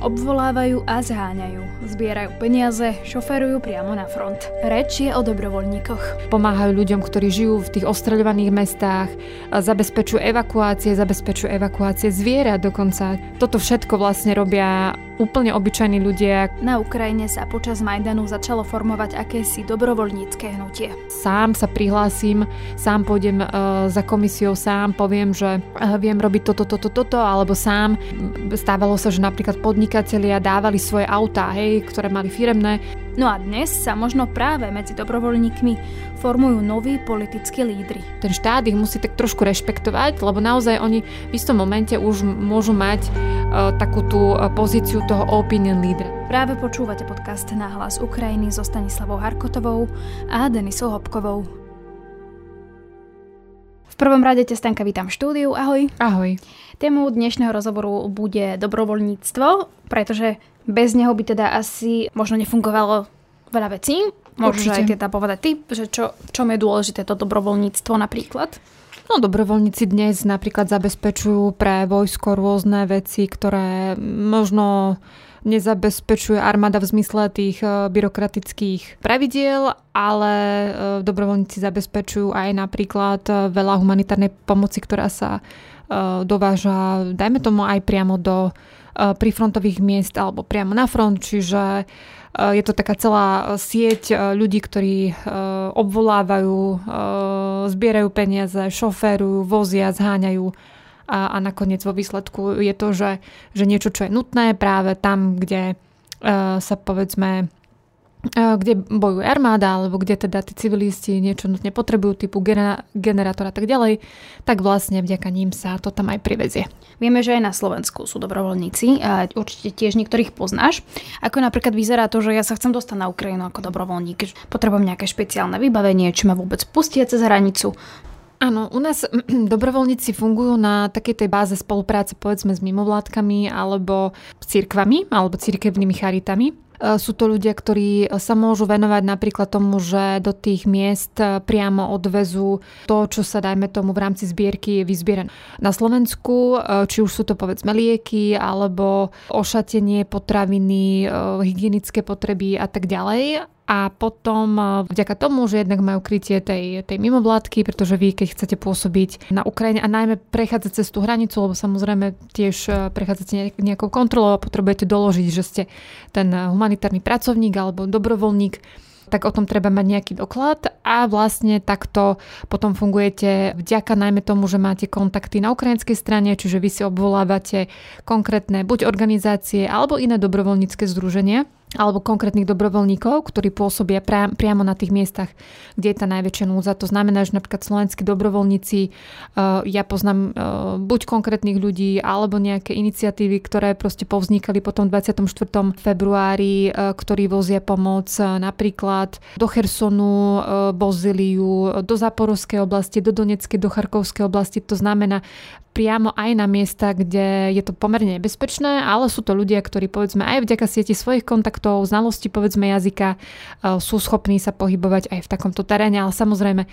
Obvolávajú a zháňajú. Zbierajú peniaze, šoferujú priamo na front. Reč je o dobrovoľníkoch. Pomáhajú ľuďom, ktorí žijú v tých ostreľovaných mestách, zabezpečujú evakuácie, zabezpečujú evakuácie zvierat dokonca. Toto všetko vlastne robia úplne obyčajní ľudia. Na Ukrajine sa počas Majdanu začalo formovať akési dobrovoľnícke hnutie. Sám sa prihlásim, sám pôjdem uh, za komisiou, sám poviem, že uh, viem robiť toto, toto, toto, alebo sám. Stávalo sa, že napríklad podnikatelia dávali svoje autá, hej, ktoré mali firemné No a dnes sa možno práve medzi dobrovoľníkmi formujú noví politickí lídry. Ten štát ich musí tak trošku rešpektovať, lebo naozaj oni v istom momente už môžu mať takú tú uh, pozíciu toho opinion lídra. Práve počúvate podcast na hlas Ukrajiny so Stanislavou Harkotovou a Denisou Hopkovou. V prvom rade te Stanka vítam v štúdiu. Ahoj. Ahoj. Tému dnešného rozhovoru bude dobrovoľníctvo, pretože bez neho by teda asi možno nefungovalo veľa vecí. Môžeš aj teda povedať ty, že čo, čom je dôležité to dobrovoľníctvo napríklad? No dobrovoľníci dnes napríklad zabezpečujú pre vojsko rôzne veci, ktoré možno nezabezpečuje armáda v zmysle tých e, byrokratických pravidiel, ale e, dobrovoľníci zabezpečujú aj napríklad e, veľa humanitárnej pomoci, ktorá sa dováža, dajme tomu aj priamo do prífrontových miest alebo priamo na front, čiže eh, je to taká celá sieť ľudí, ktorí obvolávajú, zbierajú peniaze, šoférujú, vozia, zháňajú. A, a nakoniec vo výsledku je to, že, že niečo, čo je nutné práve tam, kde sa povedzme kde bojuje armáda, alebo kde teda tí civilisti niečo nutne potrebujú, typu generátor a tak ďalej, tak vlastne vďaka ním sa to tam aj privezie. Vieme, že aj na Slovensku sú dobrovoľníci, a určite tiež niektorých poznáš. Ako napríklad vyzerá to, že ja sa chcem dostať na Ukrajinu ako dobrovoľník, potrebujem nejaké špeciálne vybavenie, či ma vôbec pustia cez hranicu, Áno, u nás dobrovoľníci fungujú na takej tej báze spolupráce povedzme s mimovládkami alebo s cirkvami alebo cirkevnými charitami. E, sú to ľudia, ktorí sa môžu venovať napríklad tomu, že do tých miest e, priamo odvezú to, čo sa dajme tomu v rámci zbierky vyzbiera na Slovensku, či už sú to povedzme lieky alebo ošatenie potraviny, hygienické potreby a tak ďalej a potom vďaka tomu, že jednak majú krytie tej, tej mimovládky, pretože vy, keď chcete pôsobiť na Ukrajine a najmä prechádzať cez tú hranicu, lebo samozrejme tiež prechádzate nejakou kontrolou a potrebujete doložiť, že ste ten humanitárny pracovník alebo dobrovoľník, tak o tom treba mať nejaký doklad a vlastne takto potom fungujete vďaka najmä tomu, že máte kontakty na ukrajinskej strane, čiže vy si obvolávate konkrétne buď organizácie alebo iné dobrovoľnícke združenia alebo konkrétnych dobrovoľníkov, ktorí pôsobia priamo na tých miestach, kde je tá najväčšia núza. To znamená, že napríklad slovenskí dobrovoľníci, uh, ja poznám uh, buď konkrétnych ľudí, alebo nejaké iniciatívy, ktoré proste povznikali potom 24. februári, uh, ktorí vozia pomoc napríklad do Chersonu, Bozíliu, do Zaporovskej oblasti, do Doneckej, do Charkovskej oblasti. To znamená priamo aj na miesta, kde je to pomerne nebezpečné, ale sú to ľudia, ktorí povedzme aj vďaka sieti svojich kontaktov, znalosti povedzme jazyka e, sú schopní sa pohybovať aj v takomto teréne, ale samozrejme e,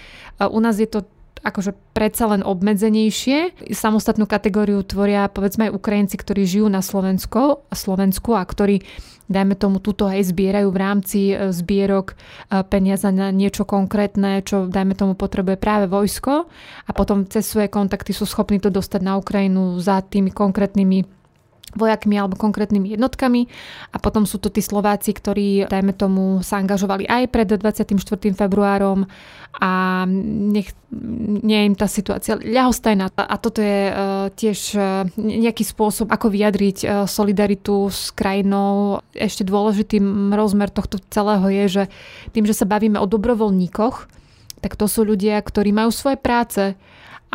u nás je to akože predsa len obmedzenejšie. Samostatnú kategóriu tvoria povedzme aj Ukrajinci, ktorí žijú na Slovensku, Slovensku a ktorí dajme tomu túto aj zbierajú v rámci e, zbierok e, peniaze na niečo konkrétne, čo dajme tomu potrebuje práve vojsko a potom cez svoje kontakty sú schopní to dostať na Ukrajinu za tými konkrétnymi vojakmi alebo konkrétnymi jednotkami a potom sú to tí Slováci, ktorí, dajme tomu, sa angažovali aj pred 24. februárom a nech, nie je im tá situácia ľahostajná. A toto je uh, tiež uh, nejaký spôsob, ako vyjadriť uh, solidaritu s krajinou. Ešte dôležitý rozmer tohto celého je, že tým, že sa bavíme o dobrovoľníkoch, tak to sú ľudia, ktorí majú svoje práce,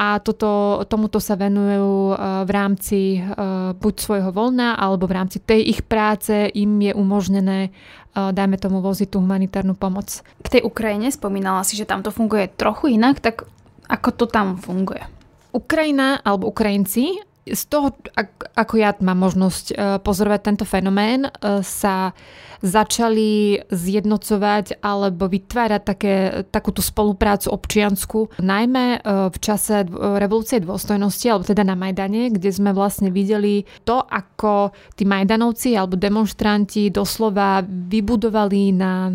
a toto, tomuto sa venujú e, v rámci e, buď svojho voľna alebo v rámci tej ich práce im je umožnené e, dajme tomu voziť tú humanitárnu pomoc. K tej Ukrajine spomínala si, že tam to funguje trochu inak, tak ako to tam funguje? Ukrajina alebo Ukrajinci z toho, ako ja mám možnosť pozorovať tento fenomén, sa začali zjednocovať alebo vytvárať také, takúto spoluprácu občiansku, najmä e, v čase revolúcie dôstojnosti, alebo teda na Majdane, kde sme vlastne videli to, ako tí Majdanovci alebo demonstranti doslova vybudovali na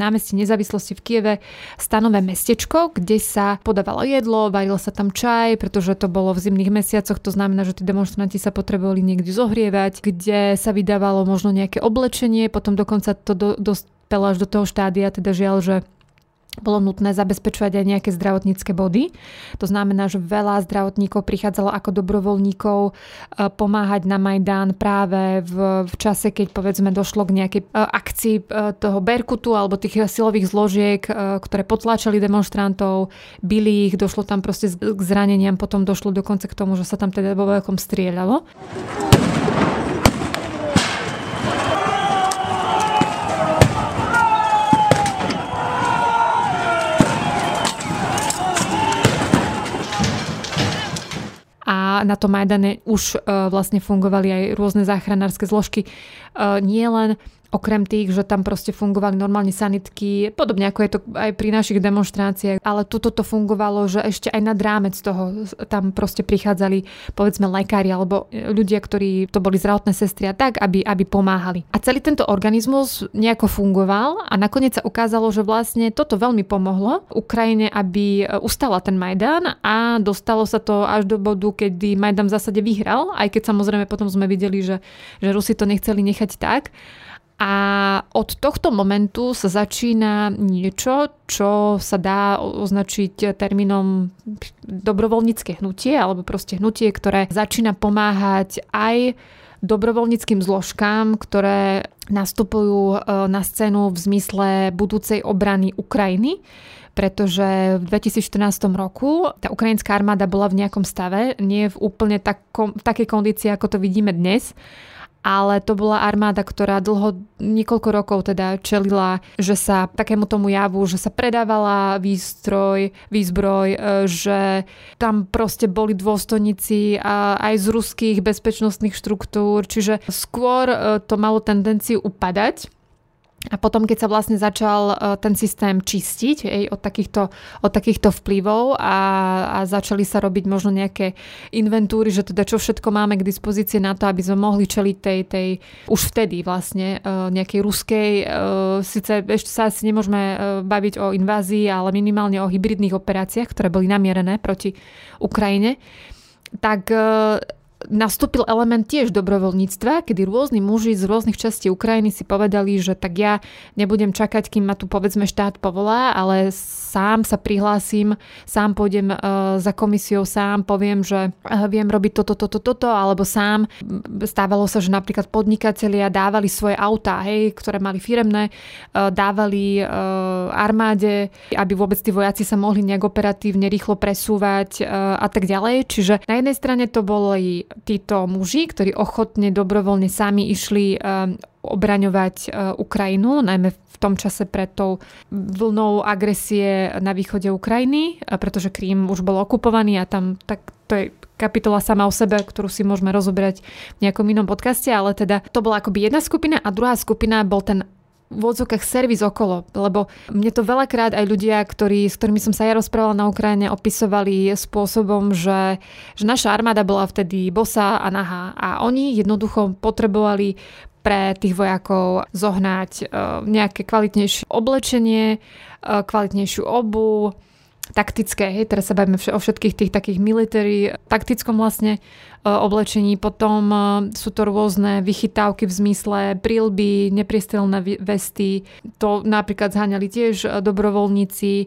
námestí nezávislosti v Kieve stanové mestečko, kde sa podávalo jedlo, varil sa tam čaj, pretože to bolo v zimných mesiacoch, to znamená, že tí demonstranti sa potrebovali niekde zohrievať, kde sa vydávalo možno nejaké oblečenie, potom do dokonca to do, dospelo až do toho štádia, teda žiaľ, že bolo nutné zabezpečovať aj nejaké zdravotnícke body. To znamená, že veľa zdravotníkov prichádzalo ako dobrovoľníkov e, pomáhať na Majdán práve v, v čase, keď povedzme došlo k nejakej e, akcii e, toho Berkutu alebo tých silových zložiek, ktoré potláčali demonstrantov, bili ich, došlo tam proste k zraneniam, potom došlo dokonca k tomu, že sa tam teda vo veľkom strieľalo. Na tom Majdane už uh, vlastne fungovali aj rôzne záchranárske zložky. Uh, nie len Okrem tých, že tam proste fungovali normálne sanitky, podobne ako je to aj pri našich demonstráciách, ale tuto to fungovalo, že ešte aj nad rámec toho tam proste prichádzali povedzme lekári alebo ľudia, ktorí to boli zdravotné sestry a tak, aby, aby pomáhali. A celý tento organizmus nejako fungoval a nakoniec sa ukázalo, že vlastne toto veľmi pomohlo Ukrajine, aby ustala ten Majdan a dostalo sa to až do bodu, kedy Majdan v zásade vyhral, aj keď samozrejme potom sme videli, že, že Rusi to nechceli nechať tak. A od tohto momentu sa začína niečo, čo sa dá označiť termínom dobrovoľnícke hnutie, alebo proste hnutie, ktoré začína pomáhať aj dobrovoľníckým zložkám, ktoré nastupujú e, na scénu v zmysle budúcej obrany Ukrajiny pretože v 2014 roku tá ukrajinská armáda bola v nejakom stave, nie v úplne takom, v takej kondícii, ako to vidíme dnes ale to bola armáda, ktorá dlho, niekoľko rokov teda čelila, že sa takému tomu javu, že sa predávala výstroj, výzbroj, e, že tam proste boli dôstojníci aj z ruských bezpečnostných štruktúr, čiže skôr e, to malo tendenciu upadať a potom, keď sa vlastne začal e, ten systém čistiť ej, od, takýchto, od takýchto vplyvov a, a začali sa robiť možno nejaké inventúry, že teda čo všetko máme k dispozícii na to, aby sme mohli čeliť tej, tej už vtedy vlastne e, nejakej ruskej, e, síce ešte sa asi nemôžeme baviť o invázii, ale minimálne o hybridných operáciách, ktoré boli namierené proti Ukrajine tak nastúpil element tiež dobrovoľníctva, kedy rôzni muži z rôznych častí Ukrajiny si povedali, že tak ja nebudem čakať, kým ma tu povedzme štát povolá, ale sám sa prihlásim, sám pôjdem uh, za komisiou, sám poviem, že uh, viem robiť toto, toto, toto, alebo sám. Stávalo sa, že napríklad podnikatelia dávali svoje autá, hej, ktoré mali firemné, uh, dávali armáde, aby vôbec tí vojaci sa mohli nejak operatívne rýchlo presúvať a tak ďalej. Čiže na jednej strane to boli títo muži, ktorí ochotne dobrovoľne sami išli um, obraňovať uh, Ukrajinu, najmä v tom čase pred tou vlnou agresie na východe Ukrajiny, pretože Krím už bol okupovaný a tam tak to je kapitola sama o sebe, ktorú si môžeme rozoberať v nejakom inom podcaste, ale teda to bola akoby jedna skupina a druhá skupina bol ten v odzokách servis okolo, lebo mne to veľakrát aj ľudia, ktorí, s ktorými som sa ja rozprávala na Ukrajine, opisovali spôsobom, že, že naša armáda bola vtedy bosá a nahá. A oni jednoducho potrebovali pre tých vojakov zohnať uh, nejaké kvalitnejšie oblečenie, uh, kvalitnejšiu obu, taktické, hej, teraz sa bavíme o všetkých tých takých military, taktickom vlastne E, oblečení. Potom e, sú to rôzne vychytávky v zmysle prílby, nepriestelné vesty. To napríklad zháňali tiež e, dobrovoľníci.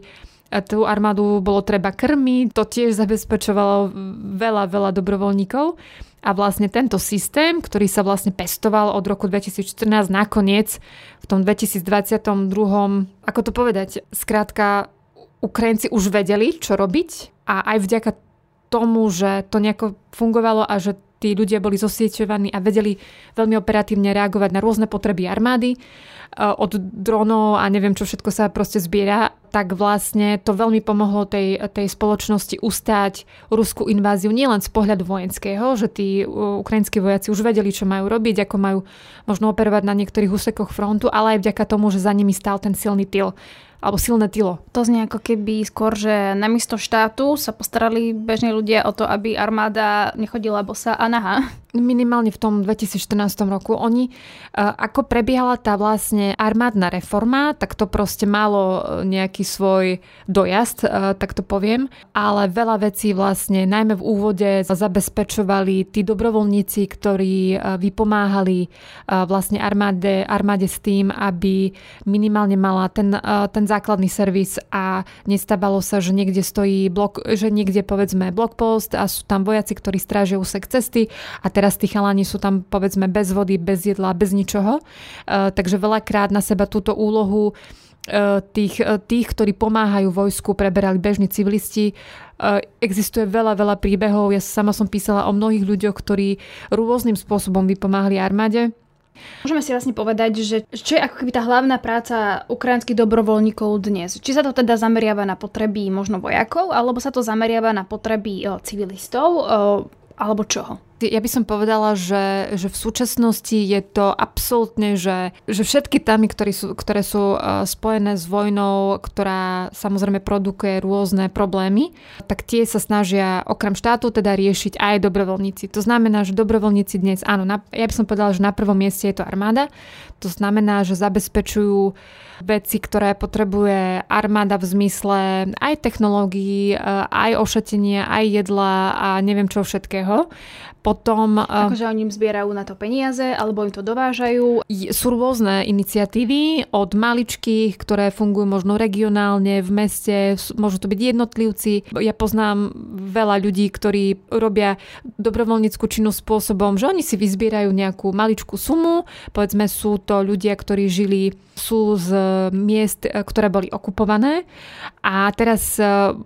Tú armádu bolo treba krmiť, to tiež zabezpečovalo veľa, veľa dobrovoľníkov. A vlastne tento systém, ktorý sa vlastne pestoval od roku 2014 nakoniec v tom 2022, ako to povedať, skrátka Ukrajinci už vedeli, čo robiť a aj vďaka tomu, že to nejako fungovalo a že tí ľudia boli zosieťovaní a vedeli veľmi operatívne reagovať na rôzne potreby armády od dronov a neviem čo všetko sa proste zbiera, tak vlastne to veľmi pomohlo tej, tej spoločnosti ustáť ruskú inváziu nielen z pohľadu vojenského, že tí ukrajinskí vojaci už vedeli, čo majú robiť, ako majú možno operovať na niektorých úsekoch frontu, ale aj vďaka tomu, že za nimi stál ten silný tyl alebo silné tilo. To znie ako keby skôr, že namiesto štátu sa postarali bežní ľudia o to, aby armáda nechodila bosa a naha. Minimálne v tom 2014 roku. Oni, e, ako prebiehala tá vlastne armádna reforma, tak to proste malo e, nejaký svoj dojazd, e, tak to poviem, ale veľa vecí vlastne najmä v úvode zabezpečovali tí dobrovoľníci, ktorí vypomáhali vlastne armáde, armáde s tým, aby minimálne mala ten, ten základný servis a nestávalo sa, že niekde stojí blok, že niekde povedzme blokpost a sú tam vojaci, ktorí strážia úsek cesty a teraz tí chalani sú tam povedzme bez vody, bez jedla, bez ničoho. Uh, takže veľakrát na seba túto úlohu e, tých, e, tých, ktorí pomáhajú vojsku, preberali bežní civilisti. Existuje veľa, veľa príbehov. Ja sama som písala o mnohých ľuďoch, ktorí rôznym spôsobom vypomáhali armáde. Môžeme si vlastne povedať, že čo je ako keby tá hlavná práca ukrajinských dobrovoľníkov dnes? Či sa to teda zameriava na potreby možno vojakov, alebo sa to zameriava na potreby o, civilistov, o, alebo čoho? Ja by som povedala, že, že v súčasnosti je to absolútne, že, že všetky támy, ktoré sú, ktoré sú uh, spojené s vojnou, ktorá samozrejme produkuje rôzne problémy, tak tie sa snažia okrem štátu teda riešiť aj dobrovoľníci. To znamená, že dobrovoľníci dnes, áno, na, ja by som povedala, že na prvom mieste je to armáda. To znamená, že zabezpečujú veci, ktoré potrebuje armáda v zmysle aj technológií, uh, aj ošetenia, aj jedla a neviem čo všetkého. Potom... Akože oni im zbierajú na to peniaze, alebo im to dovážajú? Sú rôzne iniciatívy od maličkých, ktoré fungujú možno regionálne, v meste, môžu to byť jednotlivci. Ja poznám veľa ľudí, ktorí robia dobrovoľníckú činnosť spôsobom, že oni si vyzbierajú nejakú maličkú sumu, povedzme sú to ľudia, ktorí žili sú z miest, ktoré boli okupované a teraz,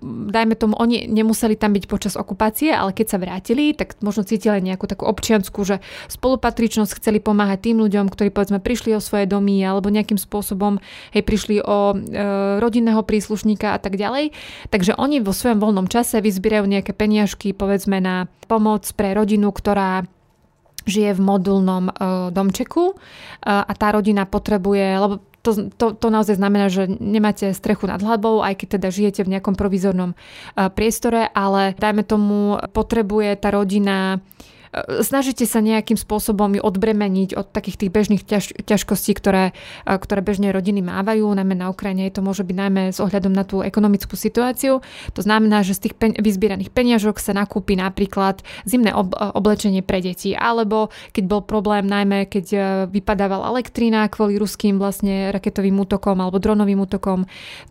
dajme tomu, oni nemuseli tam byť počas okupácie, ale keď sa vrátili, tak možno cítili cítili nejakú takú občiansku, že spolupatričnosť chceli pomáhať tým ľuďom, ktorí povedzme prišli o svoje domy alebo nejakým spôsobom hej, prišli o e, rodinného príslušníka a tak ďalej. Takže oni vo svojom voľnom čase vyzbierajú nejaké peniažky povedzme na pomoc pre rodinu, ktorá žije v modulnom e, domčeku e, a tá rodina potrebuje, lebo to, to, to naozaj znamená, že nemáte strechu nad hlavou, aj keď teda žijete v nejakom provizornom priestore, ale dajme tomu, potrebuje tá rodina snažíte sa nejakým spôsobom ju odbremeniť od takých tých bežných ťaž, ťažkostí, ktoré, ktoré bežne rodiny mávajú, najmä na Ukrajine. To môže byť najmä s ohľadom na tú ekonomickú situáciu. To znamená, že z tých pen, vyzbieraných peniažok sa nakúpi napríklad zimné ob, oblečenie pre deti, alebo keď bol problém, najmä keď e, vypadával elektrína kvôli ruským vlastne raketovým útokom alebo dronovým útokom,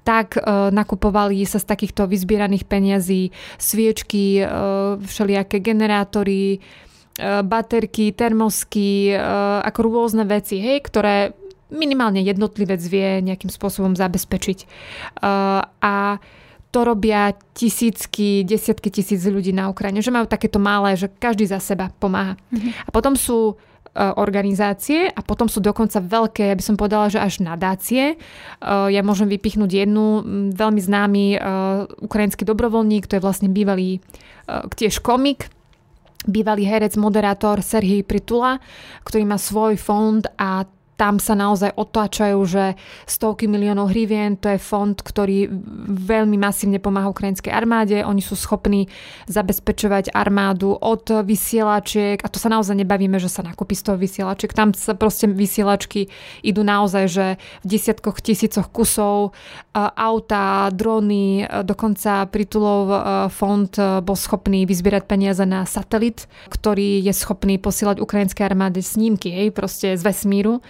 tak e, nakupovali sa z takýchto vyzbieraných peniazí sviečky, e, všelijaké generátory, baterky, termosky, e, ako rôzne veci, hej, ktoré minimálne jednotlivec vie nejakým spôsobom zabezpečiť. E, a to robia tisícky, desiatky tisíc ľudí na Ukrajine, že majú takéto malé, že každý za seba pomáha. Mm-hmm. A potom sú organizácie a potom sú dokonca veľké, ja by som povedala, že až nadácie. Ja môžem vypichnúť jednu, veľmi známy ukrajinský dobrovoľník, to je vlastne bývalý tiež komik, bývalý herec, moderátor Serhij Pritula, ktorý má svoj fond a tam sa naozaj otáčajú, že stovky miliónov hrivien, to je fond, ktorý veľmi masívne pomáha ukrajinskej armáde. Oni sú schopní zabezpečovať armádu od vysielačiek, a to sa naozaj nebavíme, že sa nakúpi z toho vysielačiek. Tam sa proste vysielačky idú naozaj, že v desiatkoch tisícoch kusov auta, drony, dokonca Pritulov fond bol schopný vyzbierať peniaze na satelit, ktorý je schopný posielať ukrajinskej armáde snímky, hej, proste z vesmíru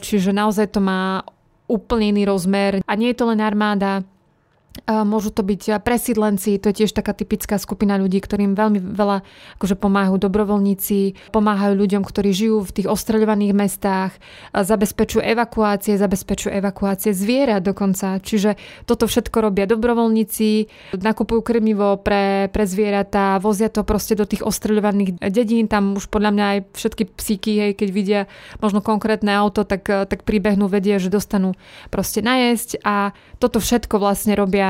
čiže naozaj to má úplne iný rozmer. A nie je to len armáda, Môžu to byť presídlenci, to je tiež taká typická skupina ľudí, ktorým veľmi veľa akože pomáhajú dobrovoľníci, pomáhajú ľuďom, ktorí žijú v tých ostreľovaných mestách, zabezpečujú evakuácie, zabezpečujú evakuácie zvierat dokonca. Čiže toto všetko robia dobrovoľníci, nakupujú krmivo pre, pre zvieratá, vozia to proste do tých ostreľovaných dedín, tam už podľa mňa aj všetky psíky, hej, keď vidia možno konkrétne auto, tak, tak pribehnú, vedia, že dostanú proste najesť a toto všetko vlastne robia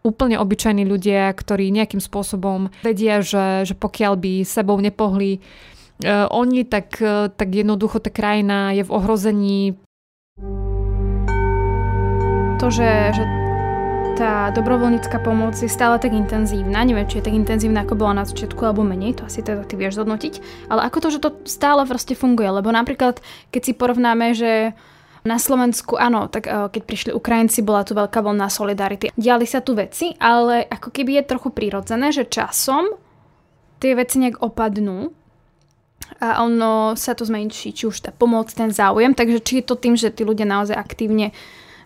úplne obyčajní ľudia, ktorí nejakým spôsobom vedia, že, že pokiaľ by sebou nepohli uh, oni, tak, uh, tak jednoducho tá krajina je v ohrození. To, že, že tá dobrovoľnícka pomoc je stále tak intenzívna, neviem, či je tak intenzívna, ako bola na začiatku, alebo menej, to asi teda ty vieš zhodnotiť, ale ako to, že to stále proste funguje, lebo napríklad, keď si porovnáme, že na Slovensku, áno, tak eh, keď prišli Ukrajinci, bola tu veľká vlna solidarity. Diali sa tu veci, ale ako keby je trochu prirodzené, že časom tie veci nejak opadnú a ono sa to zmenší, či už tá pomoc, ten záujem. Takže či je to tým, že tí ľudia naozaj aktívne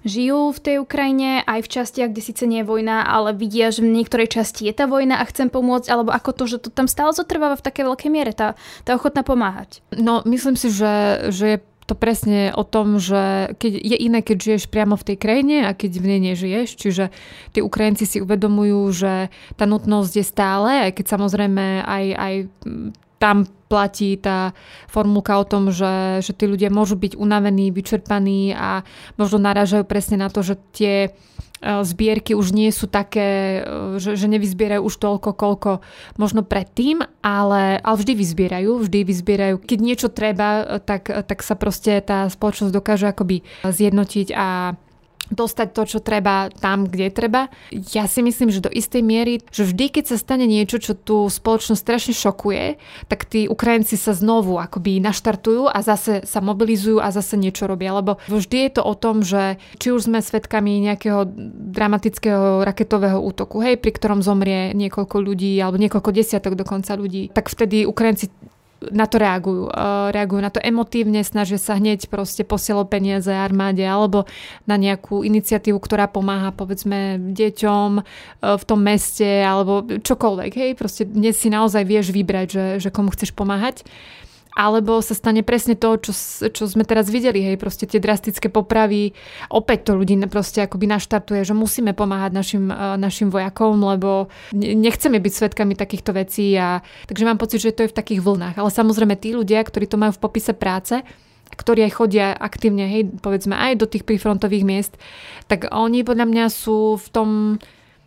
žijú v tej Ukrajine, aj v častiach, kde síce nie je vojna, ale vidia, že v niektorej časti je tá vojna a chcem pomôcť, alebo ako to, že to tam stále zotrváva v takej veľkej miere, tá, tá ochotná pomáhať. No, myslím si, že, že je to presne o tom, že keď je iné, keď žiješ priamo v tej krajine a keď v nej nežiješ. Čiže tí Ukrajinci si uvedomujú, že tá nutnosť je stále, aj keď samozrejme aj, aj tam platí tá formulka o tom, že, že tí ľudia môžu byť unavení, vyčerpaní a možno naražajú presne na to, že tie zbierky už nie sú také, e, že, že nevyzbierajú už toľko, koľko možno predtým, ale, ale vždy vyzbierajú, vždy vyzbierajú. Keď niečo treba, e, tak, tak sa proste tá spoločnosť dokáže akoby zjednotiť a dostať to, čo treba tam, kde treba. Ja si myslím, že do istej miery, že vždy, keď sa stane niečo, čo tú spoločnosť strašne šokuje, tak tí Ukrajinci sa znovu akoby naštartujú a zase sa mobilizujú a zase niečo robia. Lebo vždy je to o tom, že či už sme svedkami nejakého dramatického raketového útoku, hej, pri ktorom zomrie niekoľko ľudí alebo niekoľko desiatok dokonca ľudí, tak vtedy Ukrajinci na to reagujú. Reagujú na to emotívne, snažia sa hneď proste posielať peniaze armáde alebo na nejakú iniciatívu, ktorá pomáha povedzme deťom e, v tom meste alebo čokoľvek. Hej, proste dnes si naozaj vieš vybrať, že, že komu chceš pomáhať alebo sa stane presne to, čo, čo sme teraz videli, hej, proste tie drastické popravy, opäť to ľudí proste akoby naštartuje, že musíme pomáhať našim, e, našim vojakom, lebo nechceme byť svetkami takýchto vecí a takže mám pocit, že to je v takých vlnách. Ale samozrejme tí ľudia, ktorí to majú v popise práce, ktorí aj chodia aktívne, hej, povedzme aj do tých prífrontových miest, tak oni podľa mňa sú v tom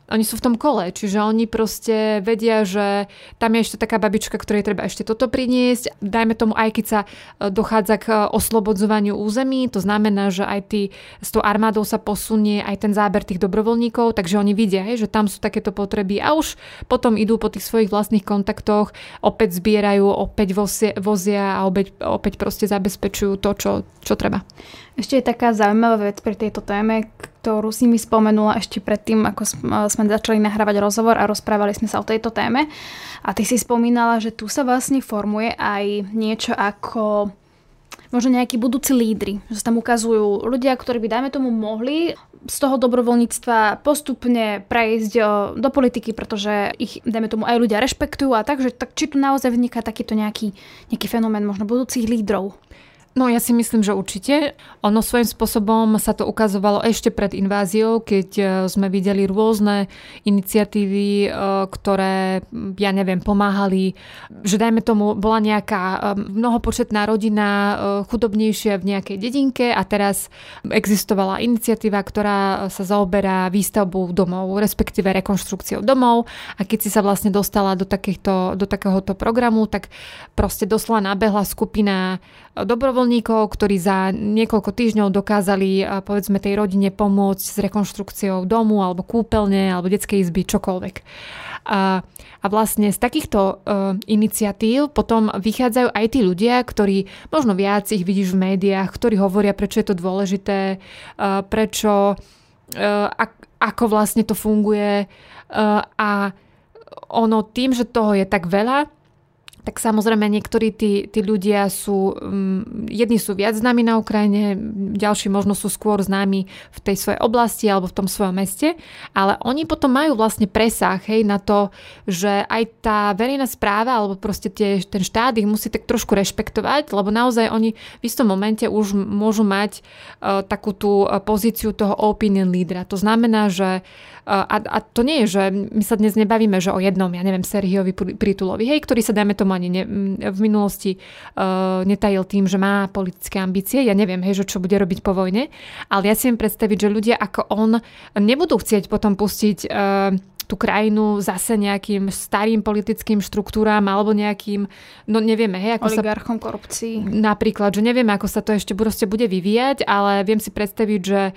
oni sú v tom kole, čiže oni proste vedia, že tam je ešte taká babička, ktorej treba ešte toto priniesť. Dajme tomu, aj keď sa e, dochádza k e, oslobodzovaniu území, to znamená, že aj ty, s tou armádou sa posunie aj ten záber tých dobrovoľníkov, takže oni vidia, že tam sú takéto potreby a už potom idú po tých svojich vlastných kontaktoch, opäť zbierajú, opäť vozia, vozia a opäť, opäť proste zabezpečujú to, čo, čo treba. Ešte je taká zaujímavá vec pri tejto téme, ktorú si mi spomenula ešte predtým, ako sme začali nahrávať rozhovor a rozprávali sme sa o tejto téme. A ty si spomínala, že tu sa vlastne formuje aj niečo ako možno nejakí budúci lídry. Že sa tam ukazujú ľudia, ktorí by, dajme tomu, mohli z toho dobrovoľníctva postupne prejsť do politiky, pretože ich, dajme tomu, aj ľudia rešpektujú a tak, že tak, či tu naozaj vzniká takýto nejaký, nejaký fenomén možno budúcich lídrov. No ja si myslím, že určite. Ono svojím spôsobom sa to ukazovalo ešte pred inváziou, keď e, sme videli rôzne iniciatívy, e, ktoré, ja neviem, pomáhali, že dajme tomu, bola nejaká e, mnohopočetná rodina chudobnejšia v nejakej dedinke a teraz existovala iniciatíva, ktorá sa zaoberá výstavbou domov, respektíve rekonštrukciou domov a keď si sa vlastne dostala do, takýchto, do takéhoto programu, tak proste doslova nabehla skupina dobrovoľníkov, ktorí za niekoľko týždňov dokázali povedzme tej rodine pomôcť s rekonštrukciou domu alebo kúpeľne alebo detskej izby, čokoľvek. A, a vlastne z takýchto uh, iniciatív potom vychádzajú aj tí ľudia, ktorí možno viac ich vidíš v médiách, ktorí hovoria, prečo je to dôležité, uh, prečo, uh, ak, ako vlastne to funguje uh, a ono tým, že toho je tak veľa, tak samozrejme niektorí tí, tí ľudia sú, um, jedni sú viac známi na Ukrajine, ďalší možno sú skôr známi v tej svojej oblasti alebo v tom svojom meste, ale oni potom majú vlastne presah hej, na to, že aj tá verejná správa alebo proste tie, ten štát ich musí tak trošku rešpektovať, lebo naozaj oni v istom momente už môžu mať uh, takú tú uh, pozíciu toho opinion lídra. To znamená, že uh, a, a to nie je, že my sa dnes nebavíme, že o jednom, ja neviem, Sergiovi Pritulovi, hej, ktorý sa, dajme tomu, ani ne, v minulosti uh, netajil tým, že má politické ambície. Ja neviem, hej, že čo bude robiť po vojne, ale ja si viem predstaviť, že ľudia ako on nebudú chcieť potom pustiť uh, tú krajinu zase nejakým starým politickým štruktúram alebo nejakým, no nevieme, hej, ako Oligarchom sa... korupcii. Napríklad, že nevieme, ako sa to ešte bude vyvíjať, ale viem si predstaviť, že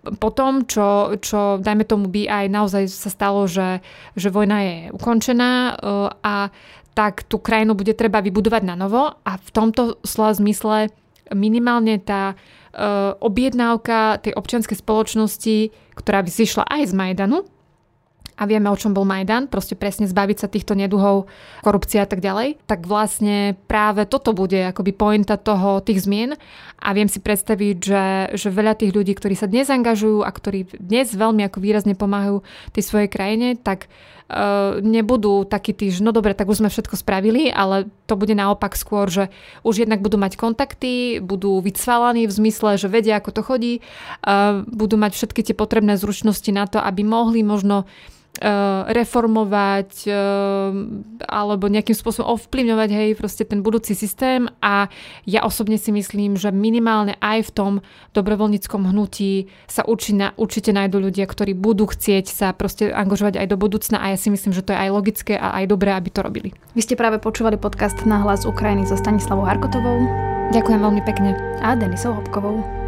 po tom, čo, čo dajme tomu by aj naozaj sa stalo, že, že vojna je ukončená a tak tú krajinu bude treba vybudovať na novo. A v tomto slova zmysle minimálne tá uh, objednávka tej občianskej spoločnosti, ktorá by zišla aj z Majdanu, a vieme, o čom bol Majdan, proste presne zbaviť sa týchto neduhov, korupcia a tak ďalej, tak vlastne práve toto bude akoby pointa toho, tých zmien. A viem si predstaviť, že, že veľa tých ľudí, ktorí sa dnes angažujú a ktorí dnes veľmi ako výrazne pomáhajú tej svojej krajine, tak uh, nebudú takí tí, že no dobre, tak už sme všetko spravili, ale to bude naopak skôr, že už jednak budú mať kontakty, budú vycvalaní v zmysle, že vedia, ako to chodí, uh, budú mať všetky tie potrebné zručnosti na to, aby mohli možno Eh, reformovať eh, alebo nejakým spôsobom ovplyvňovať hej, proste ten budúci systém a ja osobne si myslím, že minimálne aj v tom dobrovoľníckom hnutí sa určite, určite nájdú ľudia, ktorí budú chcieť sa proste angažovať aj do budúcna a ja si myslím, že to je aj logické a aj dobré, aby to robili. Vy ste práve počúvali podcast Na hlas Ukrajiny so Stanislavou Harkotovou. Ďakujem veľmi pekne. A Denisou Hopkovou.